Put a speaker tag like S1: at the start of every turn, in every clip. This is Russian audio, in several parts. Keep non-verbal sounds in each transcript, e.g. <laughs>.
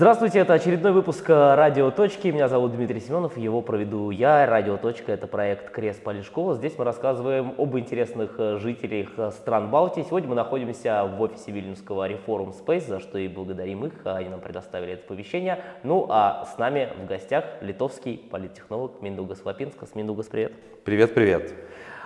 S1: Здравствуйте, это очередной выпуск э, «Радио Точки». Меня зовут Дмитрий Семенов, его проведу я. «Радио Точка» — это проект Крест Полишкова. Здесь мы рассказываем об интересных э, жителях э, стран Балтии. Сегодня мы находимся в офисе Вильнюсского Reform Space, за что и благодарим их. Они нам предоставили это помещение. Ну, а с нами в гостях литовский политтехнолог Миндугас Лапинскас. Миндугас, привет.
S2: Привет-привет.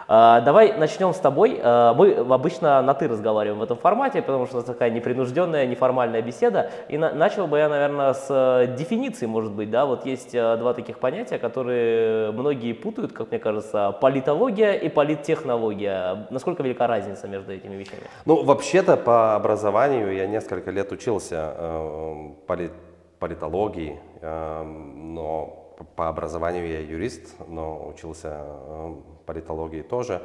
S1: А, давай начнем с тобой. А, мы обычно на «ты» разговариваем в этом формате, потому что это такая непринужденная, неформальная беседа. И на, начал бы я, наверное, с э, дефиниции, может быть. Да? Вот есть э, два таких понятия, которые многие путают, как мне кажется, политология и политтехнология. Насколько велика разница между этими вещами?
S2: Ну, вообще-то по образованию я несколько лет учился э, полит, политологии, э, но по образованию я юрист, но учился э, политологии тоже.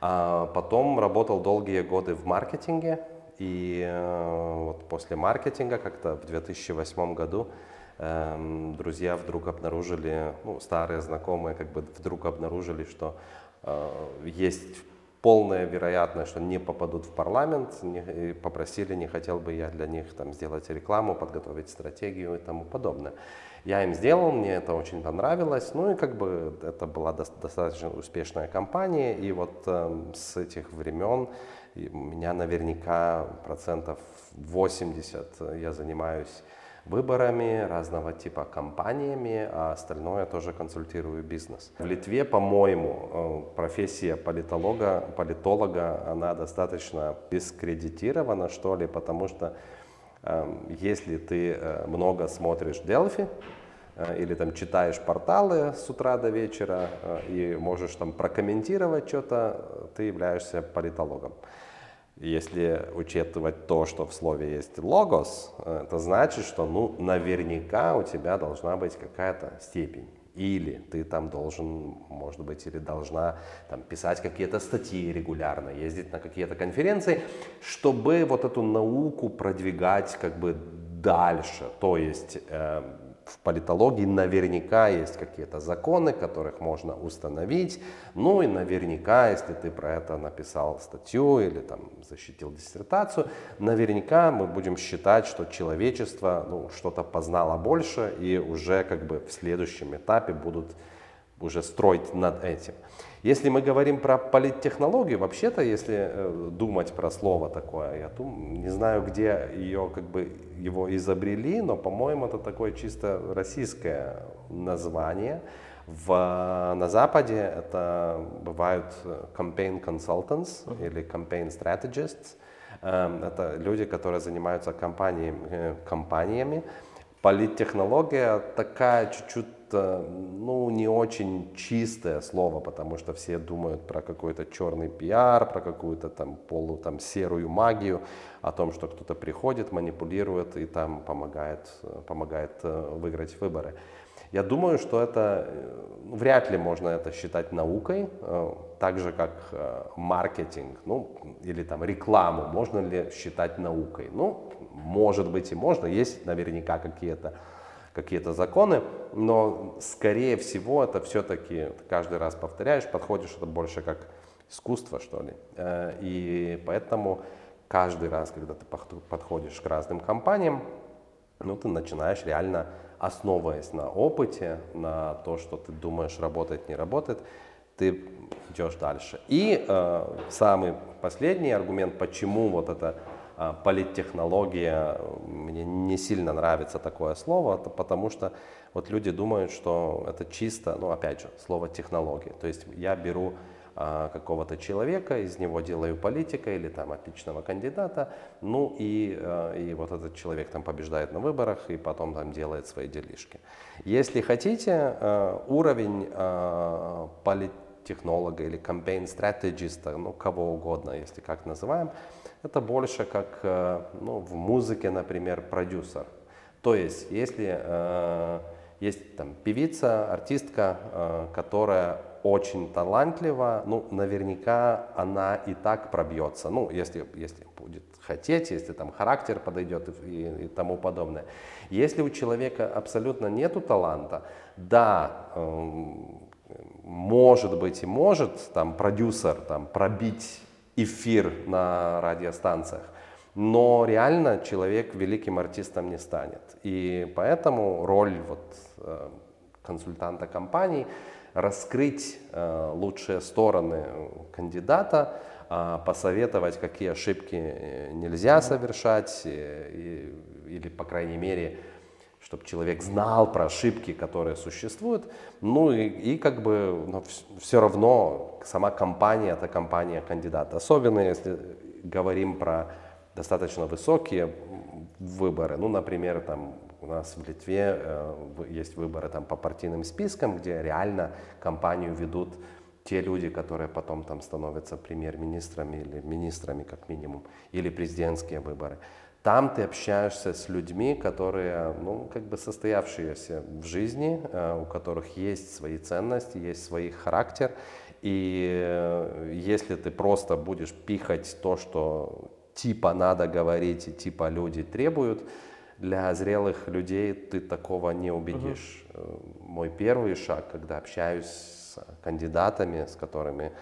S2: А потом работал долгие годы в маркетинге, и э, вот после маркетинга как-то в 2008 году э, друзья вдруг обнаружили, ну, старые знакомые как бы вдруг обнаружили, что э, есть полная вероятность, что не попадут в парламент, не, попросили, не хотел бы я для них там сделать рекламу, подготовить стратегию и тому подобное. Я им сделал, мне это очень понравилось, ну и как бы это была до, достаточно успешная компания, и вот э, с этих времен у меня наверняка процентов 80 я занимаюсь выборами, разного типа компаниями, а остальное тоже консультирую бизнес. В Литве, по-моему, э, профессия политолога, политолога, она достаточно дискредитирована, что ли, потому что если ты э, много смотришь Delphi, э, или там читаешь порталы с утра до вечера э, и можешь там прокомментировать что-то, ты являешься политологом. Если учитывать то, что в слове есть логос, это значит, что ну, наверняка у тебя должна быть какая-то степень. Или ты там должен, может быть, или должна там, писать какие-то статьи регулярно, ездить на какие-то конференции, чтобы вот эту науку продвигать как бы дальше. То есть э, в политологии наверняка есть какие-то законы, которых можно установить. Ну и наверняка, если ты про это написал статью или там защитил диссертацию, наверняка мы будем считать, что человечество ну, что-то познало больше и уже как бы в следующем этапе будут уже строить над этим. Если мы говорим про политтехнологию, вообще-то, если э, думать про слово такое, я дум, не знаю, где ее, как бы, его изобрели, но, по-моему, это такое чисто российское название. В, на Западе это бывают campaign consultants uh-huh. или campaign strategists. Э, это люди, которые занимаются компаниями. Э, компаниями. Политтехнология такая чуть-чуть ну, не очень чистое слово, потому что все думают про какой-то черный пиар, про какую-то там полу там серую магию, о том, что кто-то приходит, манипулирует и там помогает, помогает э, выиграть выборы. Я думаю, что это ну, вряд ли можно это считать наукой, э, так же как маркетинг, ну или там рекламу можно ли считать наукой. Ну, может быть и можно, есть наверняка какие-то какие-то законы, но скорее всего это все-таки, каждый раз повторяешь, подходишь, это больше как искусство, что ли. Э, и поэтому каждый раз, когда ты подходишь к разным компаниям, ну, ты начинаешь реально, основываясь на опыте, на то, что ты думаешь, работает, не работает, ты идешь дальше. И э, самый последний аргумент, почему вот это политтехнология, мне не сильно нравится такое слово, потому что вот люди думают, что это чисто, ну опять же, слово технология. То есть я беру а, какого-то человека, из него делаю политика или там отличного кандидата, ну и, а, и вот этот человек там побеждает на выборах и потом там делает свои делишки. Если хотите, а, уровень а, политтехнолога или campaign стратегиста, ну кого угодно, если как называем, это больше как э, ну, в музыке, например, продюсер. То есть, если э, есть там певица, артистка, э, которая очень талантлива, ну, наверняка она и так пробьется. Ну, если, если будет хотеть, если там характер подойдет и, и, и тому подобное. Если у человека абсолютно нету таланта, да, э, может быть и может там продюсер там пробить эфир на радиостанциях. но реально человек великим артистом не станет. И поэтому роль вот, э, консультанта компании раскрыть э, лучшие стороны кандидата, э, посоветовать, какие ошибки э, нельзя совершать, и, или, по крайней мере, чтобы человек знал про ошибки, которые существуют. Ну и, и как бы но все равно сама компания это компания кандидата. Особенно если говорим про достаточно высокие выборы. Ну, например, там у нас в Литве э, есть выборы там по партийным спискам, где реально компанию ведут те люди, которые потом там становятся премьер-министрами или министрами как минимум, или президентские выборы. Там ты общаешься с людьми, которые, ну, как бы состоявшиеся в жизни, э, у которых есть свои ценности, есть свой характер. И э, если ты просто будешь пихать то, что типа надо говорить и типа люди требуют, для зрелых людей ты такого не убедишь. Угу. Мой первый шаг, когда общаюсь с кандидатами, с которыми,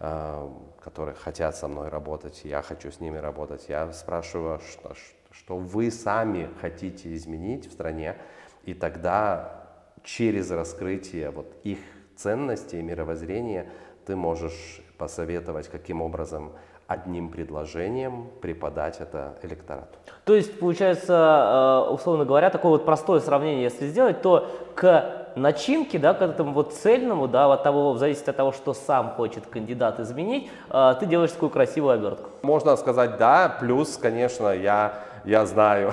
S2: э, которые хотят со мной работать, я хочу с ними работать, я спрашиваю, что, что вы сами хотите изменить в стране, и тогда через раскрытие вот их ценностей, мировоззрения ты можешь посоветовать, каким образом одним предложением преподать это электорату.
S1: То есть, получается, э, условно говоря, такое вот простое сравнение, если сделать, то к начинке, да, к этому вот цельному, да, от того, в зависимости от того, что сам хочет кандидат изменить, э, ты делаешь такую красивую обертку.
S2: Можно сказать да, плюс, конечно, я я знаю,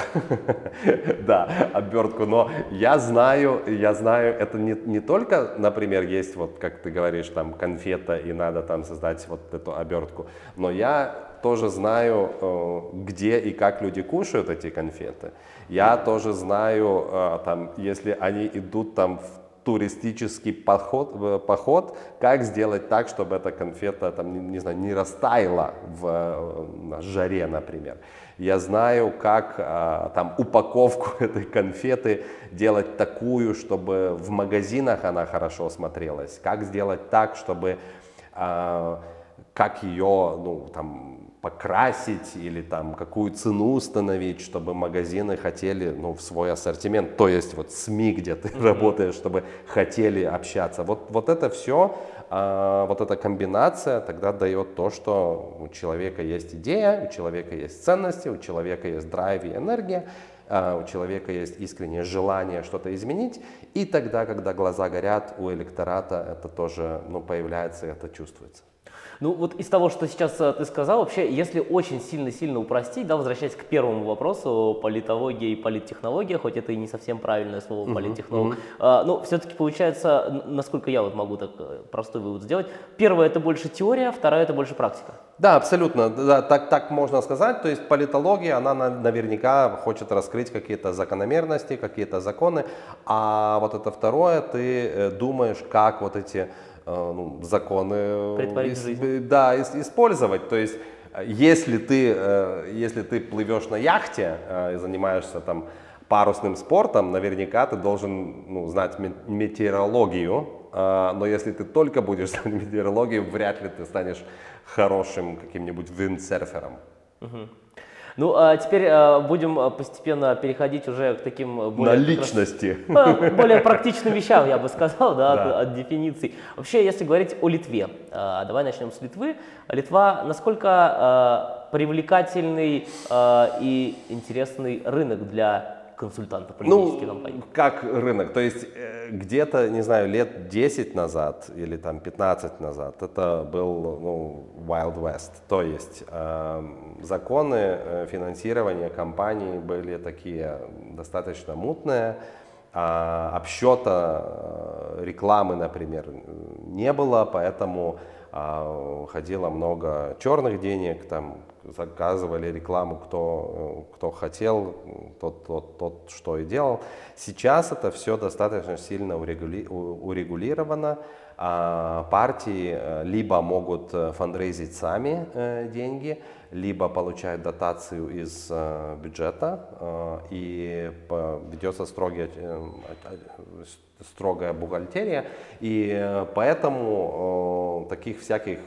S2: <laughs> да, обертку, но я знаю, я знаю, это не, не только, например, есть вот, как ты говоришь, там конфета и надо там создать вот эту обертку, но я тоже знаю, э, где и как люди кушают эти конфеты. Я тоже знаю, э, там, если они идут там в туристический поход, э, поход, как сделать так, чтобы эта конфета там, не, не знаю, не растаяла в, на жаре, например. Я знаю, как а, там упаковку <laughs> этой конфеты делать такую, чтобы в магазинах она хорошо смотрелась. Как сделать так, чтобы а, как ее ну, там, покрасить или там какую цену установить, чтобы магазины хотели ну, в свой ассортимент, то есть вот СМИ, где ты <laughs> mm-hmm. работаешь, чтобы хотели общаться. Вот, вот это все а вот эта комбинация тогда дает то, что у человека есть идея, у человека есть ценности, у человека есть драйв и энергия, а у человека есть искреннее желание что-то изменить, и тогда, когда глаза горят, у электората это тоже ну, появляется, это чувствуется.
S1: Ну вот из того, что сейчас э, ты сказал, вообще, если очень сильно-сильно упростить, да, возвращаясь к первому вопросу, политология и политтехнология, хоть это и не совсем правильное слово, uh-huh, политтехнолог, uh-huh. а, но все-таки получается, насколько я вот могу так э, простой вывод сделать, первое это больше теория, вторая это больше практика.
S2: Да, абсолютно, да, так, так можно сказать, то есть политология, она наверняка хочет раскрыть какие-то закономерности, какие-то законы, а вот это второе, ты э, думаешь, как вот эти ну, законы
S1: ис-
S2: да, ис- использовать. То есть, э, если ты, э, если ты плывешь на яхте и занимаешься там парусным спортом, наверняка ты должен ну, знать метеорологию, но если ты только будешь <laughs> знать метеорологию, вряд ли ты станешь хорошим каким-нибудь виндсерфером.
S1: Угу. Ну, а теперь а, будем а, постепенно переходить уже к таким
S2: э, более... На личности.
S1: Раз, <laughs> более практичным вещам, я бы сказал, да, да. От, от дефиниций. Вообще, если говорить о Литве, а, давай начнем с Литвы. Литва насколько а, привлекательный а, и интересный рынок для консультанта политических ну, компаний?
S2: как рынок. То есть э, где-то, не знаю, лет 10 назад или там 15 назад это был ну, Wild West. То есть э, законы финансирования компаний были такие достаточно мутные. А обсчета э, рекламы, например, не было, поэтому а, ходило много черных денег, там заказывали рекламу, кто, кто хотел, тот, тот, тот, что и делал. Сейчас это все достаточно сильно урегули, урегулировано. А партии э, либо могут э, фандрейзить сами э, деньги, либо получают дотацию из бюджета и ведется строгий, строгая бухгалтерия. И поэтому таких всяких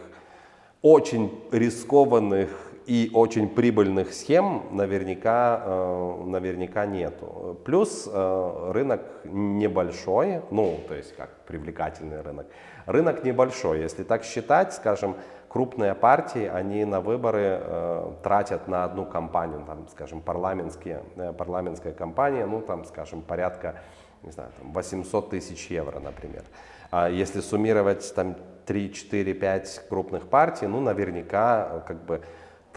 S2: очень рискованных и очень прибыльных схем наверняка, э, наверняка нету. Плюс э, рынок небольшой, ну, то есть как привлекательный рынок. Рынок небольшой, если так считать, скажем, крупные партии, они на выборы э, тратят на одну кампанию, там, скажем, парламентские, парламентская кампания, ну, там, скажем, порядка, не знаю, там, 800 тысяч евро, например. А если суммировать там 3, 4, 5 крупных партий, ну, наверняка, как бы,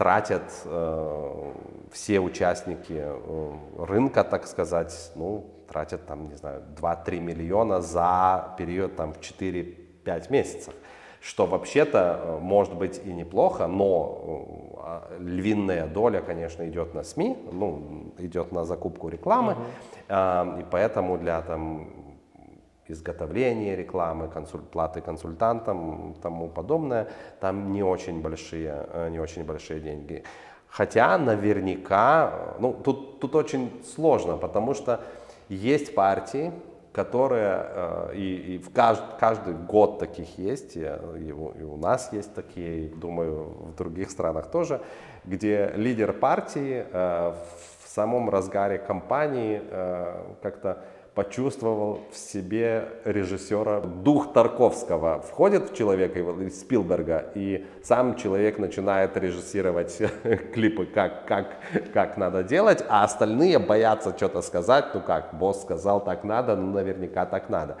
S2: тратят э, все участники э, рынка, так сказать, ну, тратят там, не знаю, 2-3 миллиона за период там в 4-5 месяцев. Что вообще-то э, может быть и неплохо, но э, львиная доля, конечно, идет на СМИ, ну, идет на закупку рекламы, uh-huh. э, и поэтому для там изготовления рекламы, консуль, платы консультантам и тому подобное, там не очень большие, э, не очень большие деньги. Хотя наверняка, ну тут, тут очень сложно, потому что есть партии, которые, э, и, и в каждый, каждый год таких есть, и, и, и у нас есть такие, думаю, в других странах тоже, где лидер партии э, в самом разгаре кампании как-то почувствовал в себе режиссера. Дух Тарковского входит в человека, Спилберга, и сам человек начинает режиссировать <laughs> клипы, как, как, как надо делать, а остальные боятся что-то сказать, ну как, босс сказал так надо, ну наверняка так надо.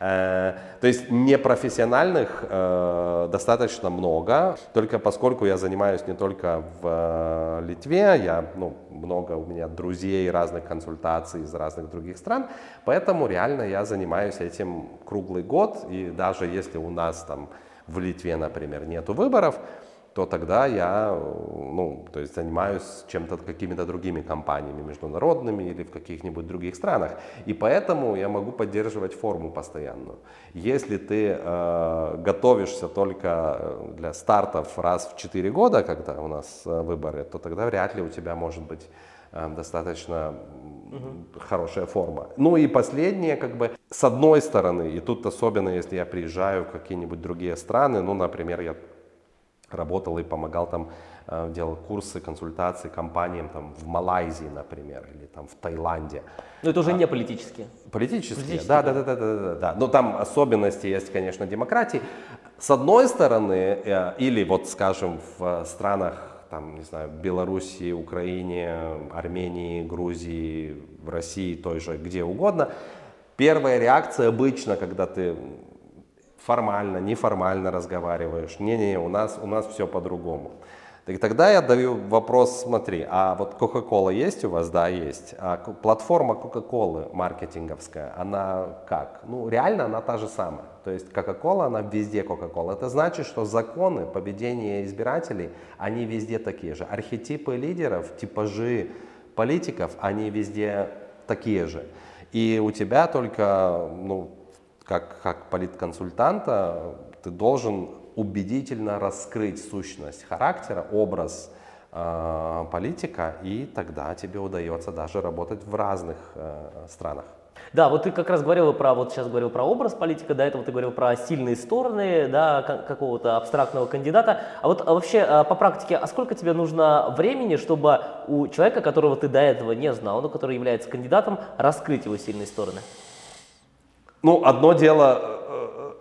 S2: Э, то есть непрофессиональных э, достаточно много, только поскольку я занимаюсь не только в э, Литве, я, ну, много у меня друзей, разных консультаций из разных других стран, поэтому реально я занимаюсь этим круглый год, и даже если у нас там в Литве, например, нету выборов, то тогда я ну, то есть занимаюсь чем-то, какими-то другими компаниями международными или в каких-нибудь других странах. И поэтому я могу поддерживать форму постоянную. Если ты э, готовишься только для стартов раз в 4 года, когда у нас э, выборы, то тогда вряд ли у тебя может быть достаточно угу. хорошая форма. Ну и последнее, как бы, с одной стороны, и тут особенно, если я приезжаю в какие-нибудь другие страны, ну, например, я работал и помогал там, э, делал курсы, консультации компаниям там в Малайзии, например, или там в Таиланде.
S1: Но это уже а, не политические.
S2: Политические, политические да, да, да, да, да, да, да. Но там особенности есть, конечно, демократии. С одной стороны, э, или вот, скажем, в странах там, не знаю, Белоруссии, Украине, Армении, Грузии, в России, той же, где угодно, первая реакция обычно, когда ты формально, неформально разговариваешь. Не-не, у нас, у нас все по-другому. Так тогда я даю вопрос, смотри, а вот Coca-Cola есть у вас? Да, есть. А платформа Coca-Cola маркетинговская, она как? Ну, реально она та же самая. То есть Coca-Cola, она везде Coca-Cola. Это значит, что законы поведения избирателей, они везде такие же. Архетипы лидеров, типажи политиков, они везде такие же. И у тебя только, ну, как, как политконсультанта ты должен убедительно раскрыть сущность характера, образ э, политика, и тогда тебе удается даже работать в разных э, странах.
S1: Да, вот ты как раз говорил про, вот сейчас говорил про образ политика, до этого ты говорил про сильные стороны, да, какого-то абстрактного кандидата. А вот а вообще а, по практике, а сколько тебе нужно времени, чтобы у человека, которого ты до этого не знал, но который является кандидатом, раскрыть его сильные стороны?
S2: Ну, одно дело, э,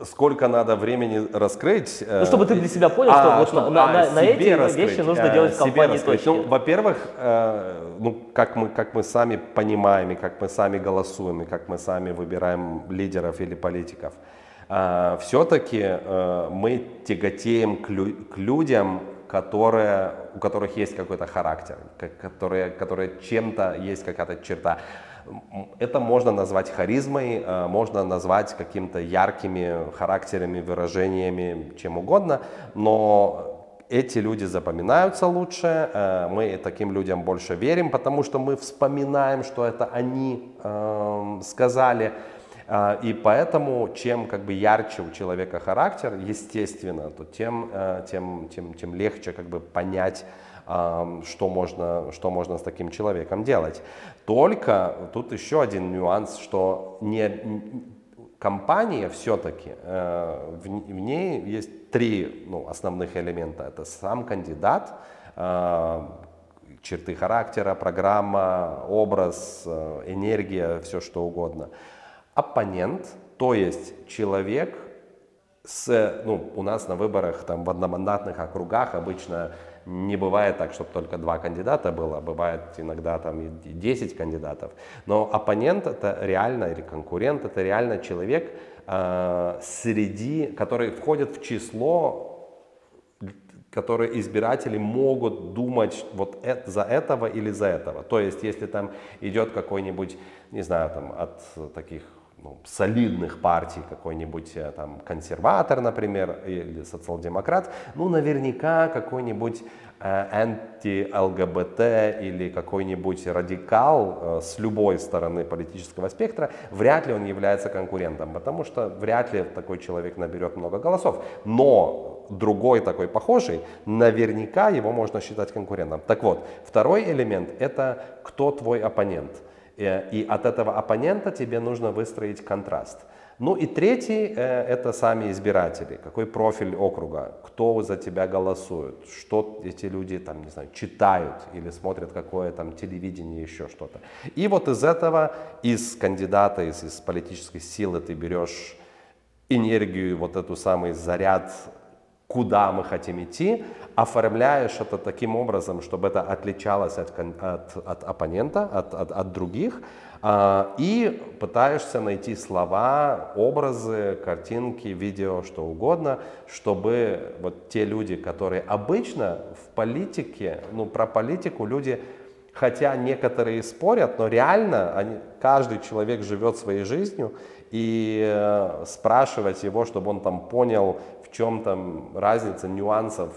S2: сколько надо времени раскрыть.
S1: Э, ну, чтобы ты для себя понял, а, что вот чтобы, на, а, на, на эти раскрыть, вещи нужно а, делать в компании точки.
S2: Ну, во-первых, ну, как мы, как мы сами понимаем, и как мы сами голосуем, и как мы сами выбираем лидеров или политиков, все-таки мы тяготеем к, лю к людям, которые, у которых есть какой-то характер, которые, которые чем-то есть какая-то черта. Это можно назвать харизмой, э, можно назвать каким-то яркими характерами, выражениями, чем угодно, но эти люди запоминаются лучше, э, мы таким людям больше верим, потому что мы вспоминаем, что это они эм, сказали. Э, и поэтому, чем как бы ярче у человека характер, естественно, то тем, тем, тем, тем легче как бы понять, что можно, что можно с таким человеком делать. Только тут еще один нюанс, что не, компания все-таки, э, в, в ней есть три ну, основных элемента. Это сам кандидат, черты характера, программа, образ, энергия, все что угодно. Оппонент, то есть человек, с, ну, у нас на выборах там в одномандатных округах обычно не бывает так, чтобы только два кандидата было, бывает иногда там и 10 кандидатов. Но оппонент это реально, или конкурент, это реально человек, э, среди, который входит в число которые избиратели могут думать вот это, за этого или за этого. То есть, если там идет какой-нибудь, не знаю, там от таких ну, солидных партий, какой-нибудь э, там консерватор, например, или социал-демократ, ну, наверняка какой-нибудь э, анти-ЛГБТ или какой-нибудь радикал э, с любой стороны политического спектра, вряд ли он является конкурентом, потому что вряд ли такой человек наберет много голосов. Но другой такой похожий, наверняка его можно считать конкурентом. Так вот, второй элемент – это кто твой оппонент – и от этого оппонента тебе нужно выстроить контраст. Ну и третий э, это сами избиратели, какой профиль округа, кто за тебя голосует, что эти люди там, не знаю, читают или смотрят какое там телевидение, еще что-то. И вот из этого, из кандидата, из, из политической силы ты берешь энергию, вот эту самый заряд куда мы хотим идти, оформляешь это таким образом, чтобы это отличалось от, от, от оппонента, от, от, от других, а, и пытаешься найти слова, образы, картинки, видео, что угодно, чтобы вот те люди, которые обычно в политике, ну про политику люди, хотя некоторые спорят, но реально они, каждый человек живет своей жизнью, и э, спрашивать его, чтобы он там понял, в чем там разница нюансов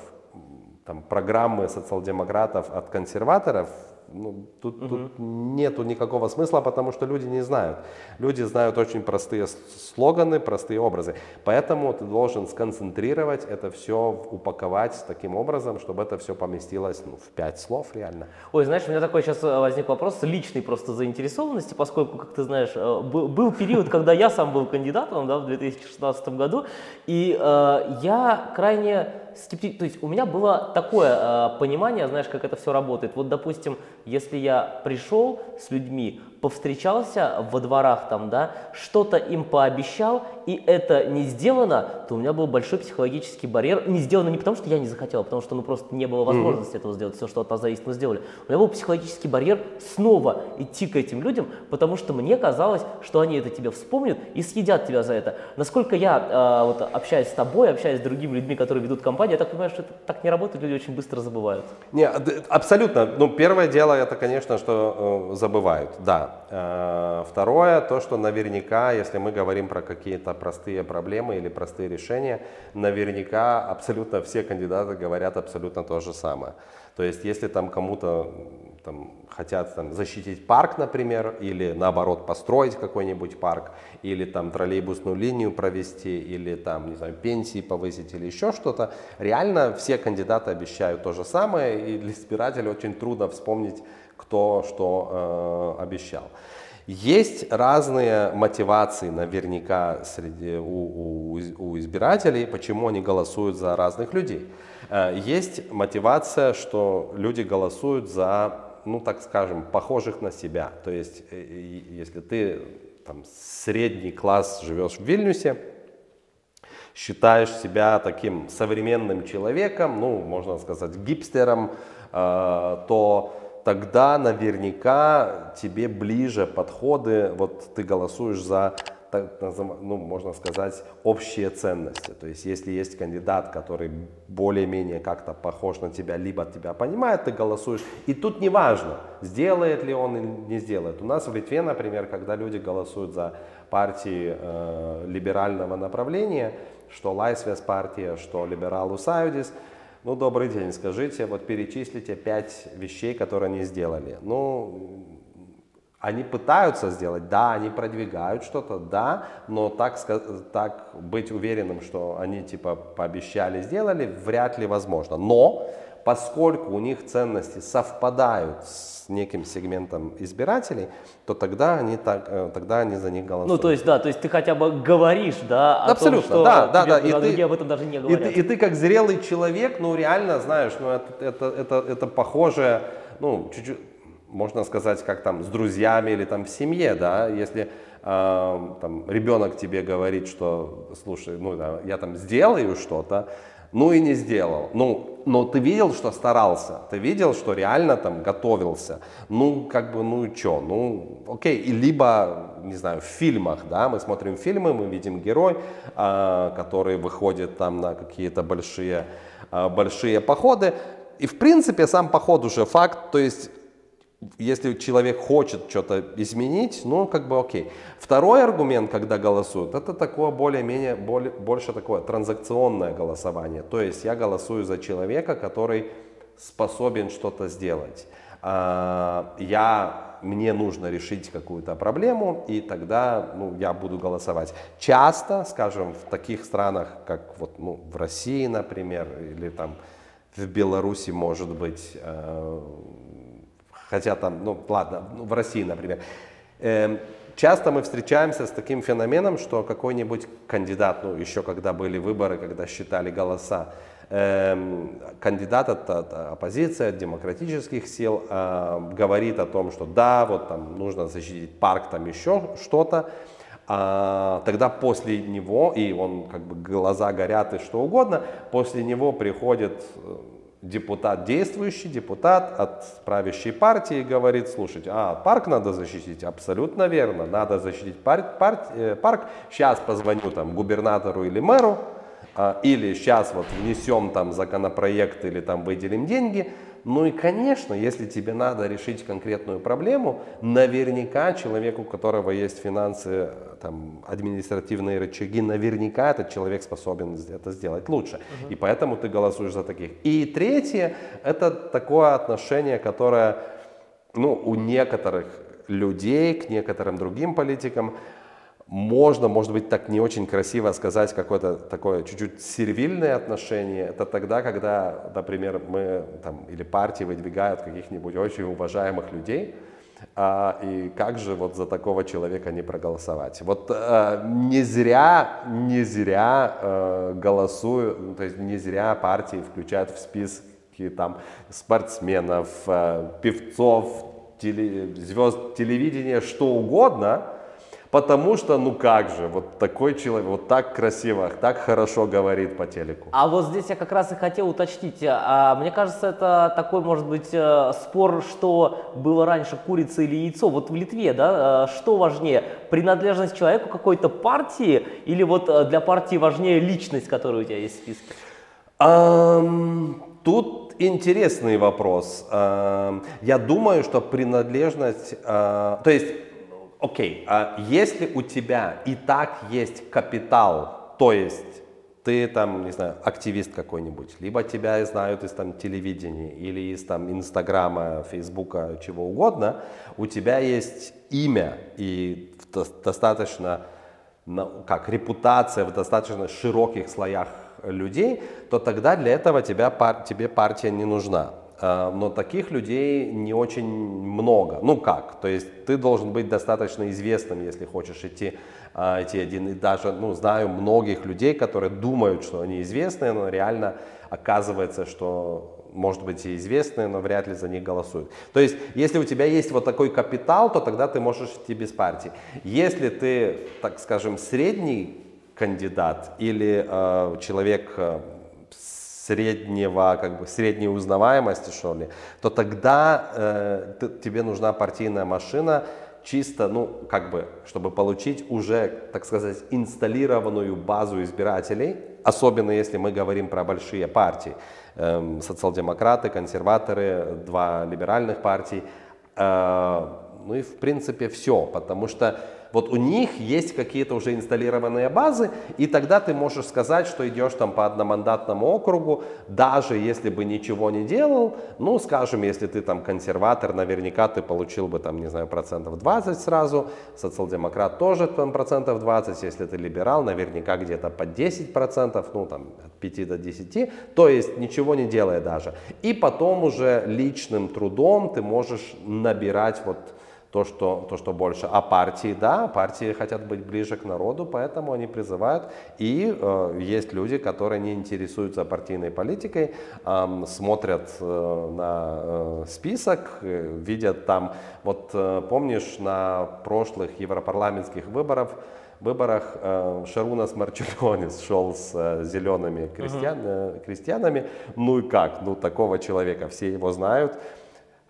S2: там, программы социал-демократов от консерваторов, ну, тут, угу. тут нету никакого смысла, потому что люди не знают. Люди знают очень простые слоганы, простые образы. Поэтому ты должен сконцентрировать это все, упаковать таким образом, чтобы это все поместилось ну, в пять слов реально.
S1: Ой, знаешь, у меня такой сейчас э, возник вопрос личной просто заинтересованности, поскольку, как ты знаешь, э, был, был период, когда я сам был кандидатом да, в 2016 году, и э, я крайне скептически, то есть у меня было такое э, понимание, знаешь, как это все работает. Вот, допустим, если я пришел с людьми, повстречался во дворах там, да, что-то им пообещал, и это не сделано, то у меня был большой психологический барьер. Не сделано не потому, что я не захотел, а потому что ну, просто не было возможности mm-hmm. этого сделать. Все, что от нас зависит, мы сделали. У меня был психологический барьер снова идти к этим людям, потому что мне казалось, что они это тебе вспомнят и съедят тебя за это. Насколько я, э, вот, общаясь с тобой, общаясь с другими людьми, которые ведут компанию, я так понимаю, что это так не работает, люди очень быстро забывают.
S2: Не, абсолютно. Ну, первое дело, это, конечно, что э, забывают, да. Э, второе, то, что наверняка, если мы говорим про какие-то простые проблемы или простые решения, наверняка абсолютно все кандидаты говорят абсолютно то же самое. То есть, если там кому-то там, хотят там, защитить парк, например, или наоборот построить какой-нибудь парк, или там троллейбусную линию провести, или там, не знаю, пенсии повысить, или еще что-то, реально все кандидаты обещают то же самое, и для избирателя очень трудно вспомнить, кто что э, обещал. Есть разные мотивации наверняка среди, у, у, у избирателей, почему они голосуют за разных людей. Э, есть мотивация, что люди голосуют за, ну так скажем, похожих на себя. То есть, э, если ты там, средний класс живешь в Вильнюсе, считаешь себя таким современным человеком, ну, можно сказать, гипстером, э, то тогда наверняка тебе ближе подходы, вот ты голосуешь за ну, можно сказать, общие ценности. То есть, если есть кандидат, который более-менее как-то похож на тебя, либо тебя понимает, ты голосуешь. И тут не важно, сделает ли он или не сделает. У нас в Литве, например, когда люди голосуют за партии э, либерального направления, что Лайсвес партия, что Либералу Саюдис, ну, добрый день, скажите, вот перечислите пять вещей, которые они сделали. Ну, они пытаются сделать, да, они продвигают что-то, да, но так, так быть уверенным, что они типа пообещали, сделали, вряд ли возможно. Но поскольку у них ценности совпадают с неким сегментом избирателей, то тогда они, так, э, тогда они за них голосуют.
S1: Ну, то есть, да, то есть ты хотя бы говоришь, да, о
S2: Абсолютно,
S1: том, что
S2: да, да, да. И ты,
S1: об этом даже не
S2: и ты,
S1: говорят.
S2: и ты как зрелый человек, ну реально знаешь, ну это, это, это, это похоже, ну чуть-чуть, можно сказать, как там с друзьями или там в семье, да, если э, там ребенок тебе говорит, что, слушай, ну да, я там сделаю что-то, ну и не сделал. Ну, но ты видел, что старался, ты видел, что реально там готовился. Ну, как бы, ну и что, ну, окей. И либо, не знаю, в фильмах, да, мы смотрим фильмы, мы видим герой, а, который выходит там на какие-то большие, а, большие походы. И, в принципе, сам поход уже факт, то есть если человек хочет что-то изменить, ну, как бы окей. Второй аргумент, когда голосуют, это такое более-менее, более, больше такое транзакционное голосование. То есть я голосую за человека, который способен что-то сделать. А, Я, мне нужно решить какую-то проблему, и тогда ну, я буду голосовать. Часто, скажем, в таких странах, как вот, ну, в России, например, или там в Беларуси, может быть, э, хотя там, ну ладно, ну, в России, например, Эм, часто мы встречаемся с таким феноменом, что какой-нибудь кандидат, ну еще когда были выборы, когда считали голоса, эм, кандидат от, от оппозиции, от демократических сил э, говорит о том, что да, вот там нужно защитить парк, там еще что-то, а, тогда после него, и он как бы глаза горят и что угодно, после него приходит э, депутат, действующий депутат от правящей партии говорит, слушайте, а, парк надо защитить, абсолютно верно, надо защитить парк, парк, э, парк. сейчас позвоню там губернатору или мэру, а, или сейчас вот внесем там законопроект или там выделим деньги. Ну и, конечно, если тебе надо решить конкретную проблему, наверняка человеку, у которого есть финансы, там, административные рычаги, наверняка этот человек способен это сделать лучше. Uh-huh. И поэтому ты голосуешь за таких. И третье, это такое отношение, которое ну, у некоторых людей к некоторым другим политикам можно, может быть, так не очень красиво сказать какое-то такое чуть-чуть сервильное отношение. Это тогда, когда, например, мы там, или партии выдвигают каких-нибудь очень уважаемых людей, а, и как же вот за такого человека не проголосовать? Вот а, не зря, не зря а, голосую, то есть не зря партии включают в списки там спортсменов, а, певцов, теле, звезд телевидения, что угодно, Потому что, ну как же, вот такой человек, вот так красиво, так хорошо говорит по телеку.
S1: А вот здесь я как раз и хотел уточнить. А, мне кажется, это такой, может быть, э, спор, что было раньше, курица или яйцо. Вот в Литве, да, э, что важнее, принадлежность человеку какой-то партии или вот э, для партии важнее личность, которая у тебя есть в списке?
S2: Um, тут интересный вопрос. Я думаю, что принадлежность, uh, то есть окей, а если у тебя и так есть капитал, то есть ты там, не знаю, активист какой-нибудь, либо тебя знают из там телевидения или из там Инстаграма, Фейсбука, чего угодно, у тебя есть имя и достаточно, как репутация в достаточно широких слоях людей, то тогда для этого тебя, тебе партия не нужна. А, но таких людей не очень много. Ну как? То есть ты должен быть достаточно известным, если хочешь идти, а, идти один. И даже ну, знаю многих людей, которые думают, что они известные, но реально оказывается, что может быть и известные, но вряд ли за них голосуют. То есть, если у тебя есть вот такой капитал, то тогда ты можешь идти без партии. Если ты, так скажем, средний кандидат или э, человек э, среднего, как бы, средней узнаваемости, что ли, то тогда э, ты, тебе нужна партийная машина, чисто, ну, как бы, чтобы получить уже, так сказать, инсталлированную базу избирателей, особенно если мы говорим про большие партии, эм, социал-демократы, консерваторы, два либеральных партий, э, ну и в принципе все, потому что Вот у них есть какие-то уже инсталлированные базы, и тогда ты можешь сказать, что идешь там по одномандатному округу, даже если бы ничего не делал, ну, скажем, если ты там консерватор, наверняка ты получил бы там, не знаю, процентов 20 сразу, социал-демократ тоже там процентов 20, если ты либерал, наверняка где-то по 10 процентов, ну, там, от 5 до 10, то есть ничего не делая даже. И потом уже личным трудом ты можешь набирать вот то, что, то, что больше. А партии, да, партии хотят быть ближе к народу, поэтому они призывают. И э, есть люди, которые не интересуются партийной политикой, э, смотрят э, на э, список, э, видят там, вот э, помнишь, на прошлых европарламентских выборах выборах э, Шарунас Марчелонис шел с э, зелеными крестьян, э, крестьянами. Ну и как? Ну такого человека все его знают.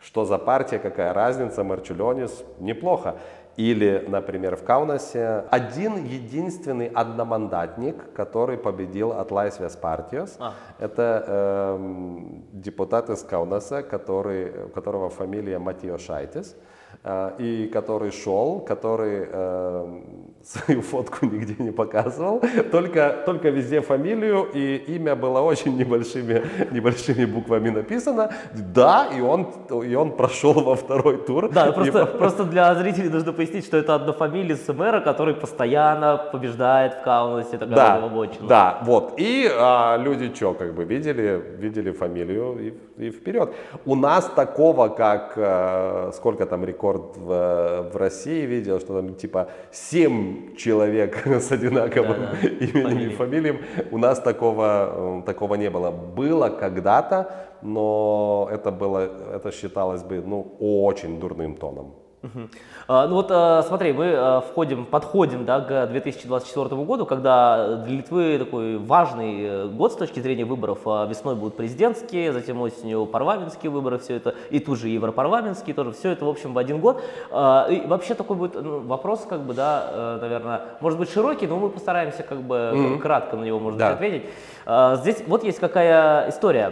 S2: Что за партия, какая разница, Марчелонис, неплохо. Или, например, в Каунасе один единственный одномандатник, который победил от Лайсвес Партиос. А. Это э, депутат из Каунаса, который, у которого фамилия Матио Шайтис. Э, и который шел, который э, свою фотку нигде не показывал, только, только везде фамилию и имя было очень небольшими, небольшими буквами написано. Да, и он, и он прошел во второй тур.
S1: Да, просто, и... <laughs> просто для зрителей нужно пояснить, что это однофамилец мэра, который постоянно побеждает в Каунасе, это
S2: да, Да, вот. И а, люди что, как бы видели, видели фамилию и, и вперед. У нас такого, как, а, сколько там рекорд в, в России видел, что там типа 7 человек <laughs> с одинаковым да, да. именем и фамилией. У нас такого, э, такого не было. Было когда-то, но это, было, это считалось бы ну, очень дурным тоном.
S1: Угу. А, ну вот а, смотри, мы а, входим, подходим да, к 2024 году, когда для Литвы такой важный э, год с точки зрения выборов. Весной будут президентские, затем осенью парламентские выборы, все это, и тут же европарламентские тоже, все это, в общем, в один год. И вообще такой будет ну, вопрос, как бы, да, э, наверное, может быть широкий, но мы постараемся как бы mm-hmm. кратко на него, может да. быть, ответить. Здесь вот есть какая история.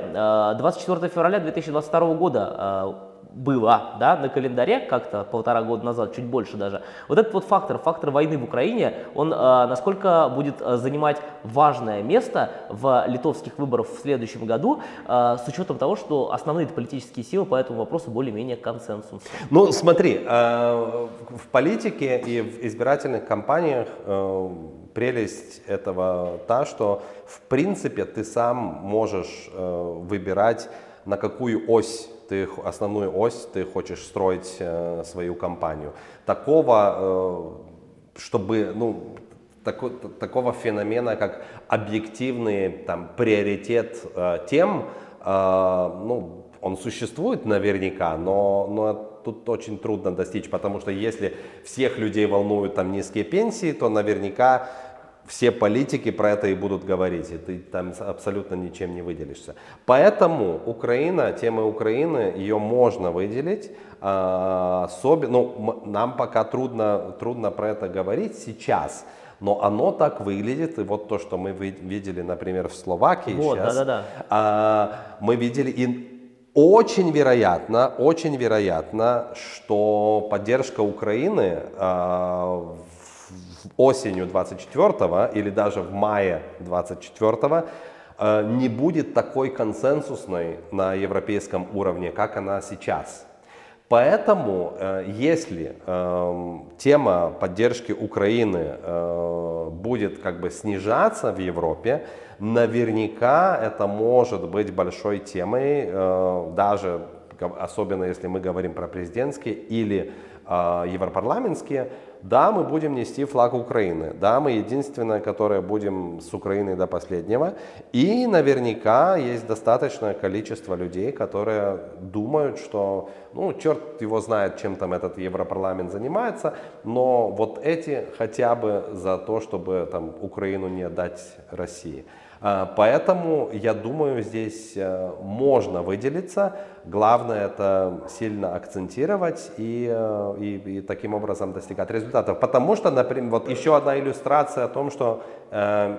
S1: 24 февраля 2022 года было да, на календаре как-то полтора года назад, чуть больше даже. Вот этот вот фактор, фактор войны в Украине, он э, насколько будет э, занимать важное место в литовских выборах в следующем году, э, с учетом того, что основные политические силы по этому вопросу более-менее консенсус.
S2: Ну смотри, э, в политике и в избирательных кампаниях э, прелесть этого та, что в принципе ты сам можешь э, выбирать на какую ось ты основную ось ты хочешь строить э, свою компанию. Такого, э, чтобы, ну, тако, такого феномена, как объективный там, приоритет э, тем, э, ну, он существует наверняка, но, но тут очень трудно достичь, потому что если всех людей волнуют там низкие пенсии, то наверняка все политики про это и будут говорить, и ты там абсолютно ничем не выделишься. Поэтому Украина, тема Украины, ее можно выделить. А, особенно, ну, нам пока трудно, трудно про это говорить сейчас, но оно так выглядит, и вот то, что мы видели, например, в Словакии вот, сейчас, да, да, да. мы видели, и очень вероятно, очень вероятно, что поддержка Украины а, осенью 24 или даже в мае 24 э, не будет такой консенсусной на европейском уровне, как она сейчас. Поэтому, э, если э, тема поддержки Украины э, будет как бы снижаться в Европе, наверняка это может быть большой темой, даже особенно если мы говорим про президентские или европарламентские, да, мы будем нести флаг Украины. Да, мы единственная, которая будем с Украиной до последнего. И наверняка есть достаточное количество людей, которые думают, что, ну, черт его знает, чем там этот Европарламент занимается, но вот эти хотя бы за то, чтобы там Украину не отдать России. А, поэтому, я думаю, здесь э, можно выделиться. Главное это сильно акцентировать и, э, и, и таким образом достигать результатов. Потому что, например, вот еще одна иллюстрация о том, что э,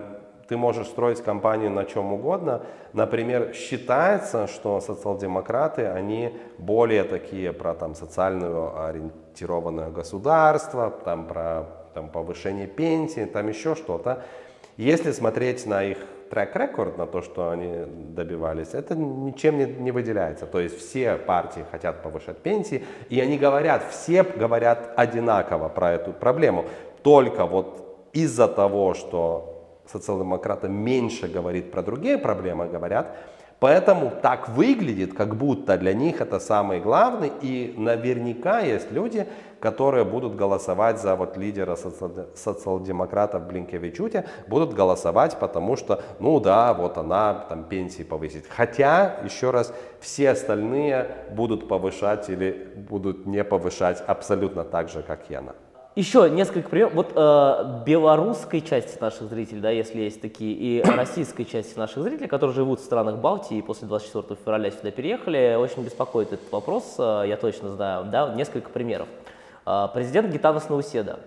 S2: ты можешь строить компанию на чем угодно. Например, считается, что социал-демократы, они более такие про там, социальную ориентированное государство, там, про там повышение пенсии, там еще что-то. Если смотреть на их трек-рекорд, на то, что они добивались, это ничем не, не выделяется. То есть все партии хотят повышать пенсии, и они говорят, все говорят одинаково про эту проблему. Только вот из-за того, что социал-демократы меньше говорит про другие проблемы, говорят, Поэтому так выглядит, как будто для них это самый главный. И наверняка есть люди, которые будут голосовать за вот лидера социал-демократов Блинкевичуте, будут голосовать, потому что, ну да, вот она там пенсии повысит. Хотя, еще раз, все остальные будут повышать или будут не повышать абсолютно так же, как и она.
S1: Еще несколько примеров. Вот э, белорусской части наших зрителей, да, если есть такие, и <coughs> российской части наших зрителей, которые живут в странах Балтии и после 24 февраля сюда переехали, очень беспокоит этот вопрос, э, я точно знаю. Да, несколько примеров. Э, президент Гитанас Науседа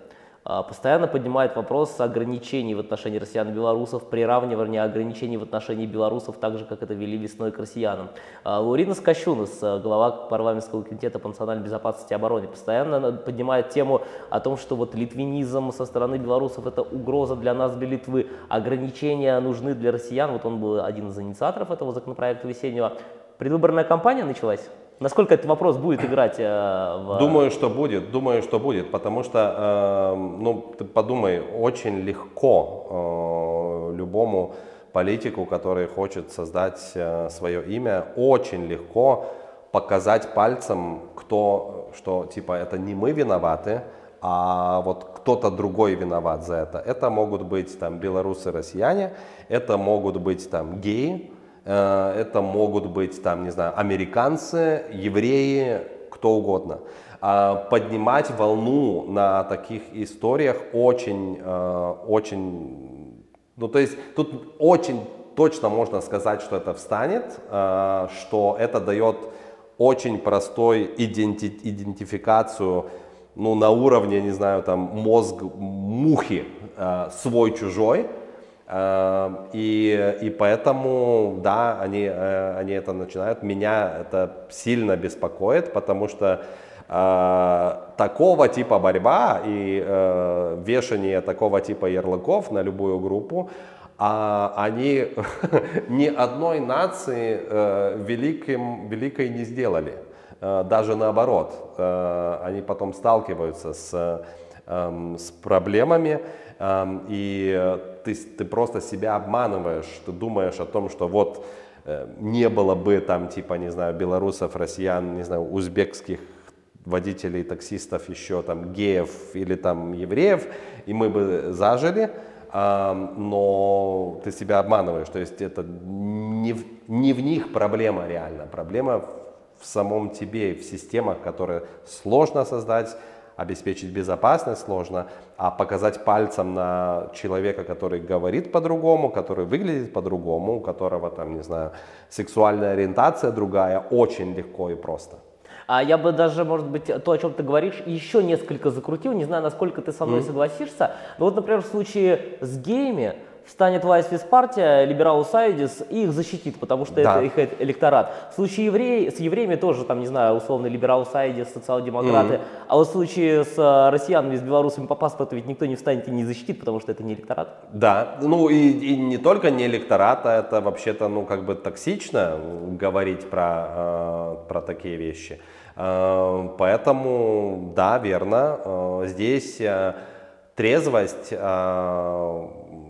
S1: а, постоянно поднимает вопрос ограничений в отношении россиян и белорусов, приравнивания ограничений в отношении белорусов, так же, как это вели весной к россиянам. А, Лаурина Скощунас, а, глава парламентского комитета по национальной безопасности и обороне, постоянно поднимает тему о том, что вот литвинизм со стороны белорусов это угроза для нас, для Литвы, ограничения нужны для россиян. Вот он был один из инициаторов этого законопроекта весеннего. Предвыборная кампания началась? Насколько этот вопрос будет играть э, в...
S2: Думаю, что будет, думаю, что будет, потому что, э, ну, ты подумай, очень легко э, любому политику, который хочет создать э, свое имя, очень легко показать пальцем, кто, что, типа, это не мы виноваты, а вот кто-то другой виноват за это. Это могут быть там белорусы, россияне, это могут быть там геи, это могут быть, там, не знаю, американцы, евреи, кто угодно. А поднимать волну на таких историях очень, э, очень, ну то есть тут очень точно можно сказать, что это встанет, э, что это дает очень простой иденти идентификацию ну, на уровне, не знаю, там мозг мухи свой-чужой, и, и поэтому, да, они, э, они это начинают. Меня это сильно беспокоит, потому что э, такого типа борьба и э, вешание такого типа ярлыков на любую группу, а они <laughs> ни одной нации э, великим, великой не сделали. Э, даже наоборот, э, они потом сталкиваются с, э, с проблемами. И э, ты, ты просто себя обманываешь, ты думаешь о том, что вот э, не было бы там, типа, не знаю, белорусов, россиян, не знаю, узбекских водителей, таксистов, еще там геев или там евреев, и мы бы зажили, но ты себя обманываешь, то есть это не в, не в них проблема реально, проблема в самом тебе, в системах, которые сложно создать, обеспечить безопасность сложно, а показать пальцем на человека, который говорит по-другому, который выглядит по-другому, у которого там, не знаю, сексуальная ориентация другая, очень легко и просто.
S1: А я бы даже, может быть, то, о чем ты говоришь, еще несколько закрутил. Не знаю, насколько ты со мной mm. согласишься. Но вот, например, в случае с геями, встанет власть партия, либерал Сайдис, и их защитит, потому что да. это их электорат. В случае евреи, с евреями тоже, там, не знаю, условно, либерал Сайдис, социал-демократы. Mm-hmm. А вот в случае с э, россиянами, с белорусами по паспорту ведь никто не встанет и не защитит, потому что это не электорат.
S2: Да, ну и, и не только не электорат, а это вообще-то, ну, как бы токсично говорить про, э, про такие вещи. Э, поэтому, да, верно, э, здесь э, трезвость э,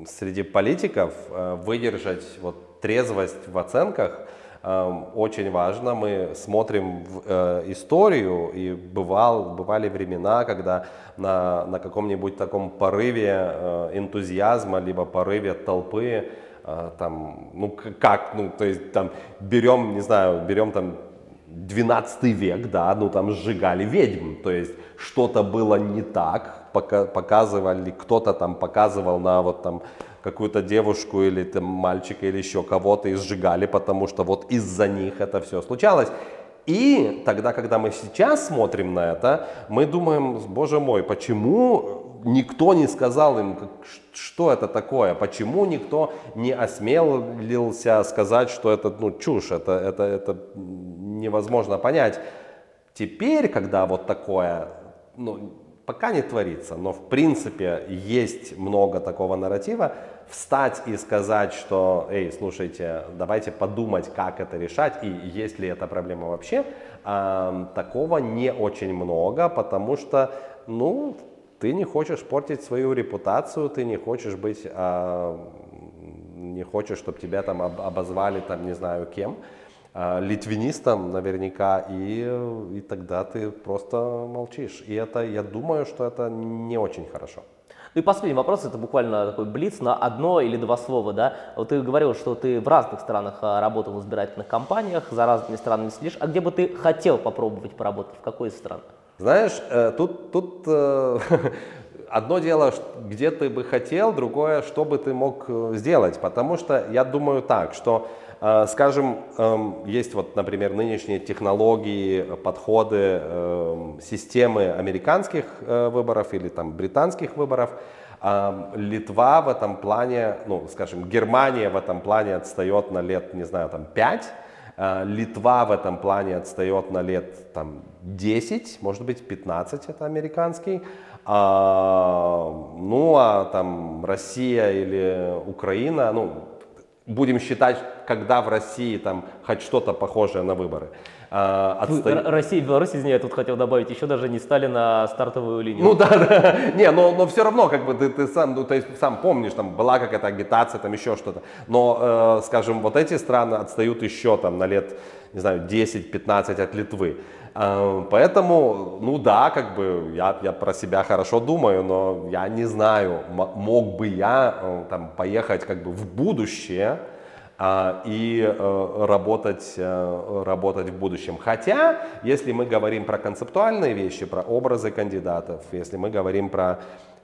S2: среди политиков э, выдержать вот трезвость в оценках э, очень важно. Мы смотрим в э, историю, и бывал, бывали времена, когда на, на каком-нибудь таком порыве энтузиазма, либо порыве толпы, там, ну как, ну то есть там берем, не знаю, берем там 12 век, да, ну там сжигали ведьм, то есть что-то было не так, показывали, кто-то там показывал на вот там какую-то девушку или там мальчика или еще кого-то и сжигали, потому что вот из-за них это все случалось. И тогда, когда мы сейчас смотрим на это, мы думаем, боже мой, почему никто не сказал им, что это такое, почему никто не осмелился сказать, что это ну, чушь, это, это, это невозможно понять. Теперь, когда вот такое, ну, пока не творится, но в принципе есть много такого нарратива, встать и сказать, что, эй, слушайте, давайте подумать, как это решать и есть ли эта проблема вообще, э, такого не очень много, потому что, ну, ты не хочешь портить свою репутацию, ты не хочешь быть, э, не хочешь, чтобы тебя там обозвали, там, не знаю кем, э, литвинистом наверняка, и, и тогда ты просто молчишь. И это, я думаю, что это не очень хорошо.
S1: Ну и последний вопрос, это буквально такой блиц на одно или два слова, да. Вот ты говорил, что ты в разных странах а, работал в избирательных кампаниях, за разными странами следишь. А где бы ты хотел попробовать поработать? В какой из стран?
S2: Знаешь, э, тут, тут э, <laughs> одно дело, где ты бы хотел, другое, что бы ты мог э, сделать. Потому что я думаю так, что скажем, эм, есть вот, например, нынешние технологии, подходы, эм, системы американских э, выборов или там британских выборов. А, Литва в этом плане, ну, скажем, Германия в этом плане отстает на лет, не знаю, там 5. А, Литва в этом плане отстает на лет там 10, может быть 15 это американский. А, ну а там Россия или Украина, ну будем считать, когда в России там хоть что-то похожее на выборы.
S1: А, отсто... Россия и Беларусь, извини, я тут хотел добавить, еще даже не стали на стартовую линию.
S2: Ну да, <laughs> да, не, но, но все равно, как бы ты, ты сам, ну, то есть сам помнишь, там была какая-то агитация, там еще что-то. Но, э, скажем, вот эти страны отстают еще там на лет, не знаю, 10-15 от Литвы. Э, поэтому, ну да, как бы я, я про себя хорошо думаю, но я не знаю, мог бы я э, там поехать как бы в будущее, а, и э, работать, э, работать в будущем. Хотя, если мы говорим про концептуальные вещи, про образы кандидатов, если мы говорим про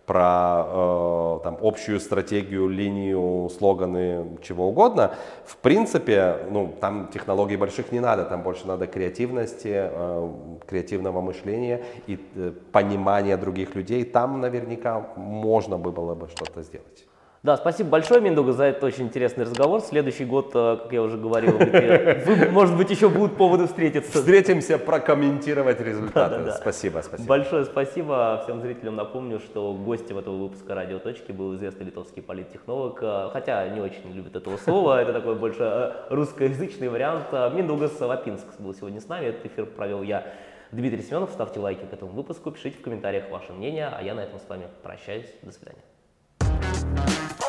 S2: про э, там, общую стратегию, линию, слоганы, чего угодно. В принципе, ну, там технологий больших не надо, там больше надо креативности, э, креативного мышления и э, понимания других людей. Там наверняка можно было бы что-то сделать.
S1: Да, спасибо большое, Миндуга, за этот очень интересный разговор. Следующий год, э, как я уже говорил, вы, может быть, еще будут поводы встретиться.
S2: Встретимся, прокомментировать результаты. Да, да, да. Спасибо, спасибо.
S1: Большое спасибо. Всем зрителям напомню, что гостем этого выпуска «Радио Точки» был известный литовский политтехнолог, э, хотя не очень любит этого слова, это такой больше э, русскоязычный вариант. Миндугас Лапинск был сегодня с нами, этот эфир провел я, Дмитрий Семенов. Ставьте лайки к этому выпуску, пишите в комментариях ваше мнение, а я на этом с вами прощаюсь. До свидания.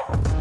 S1: you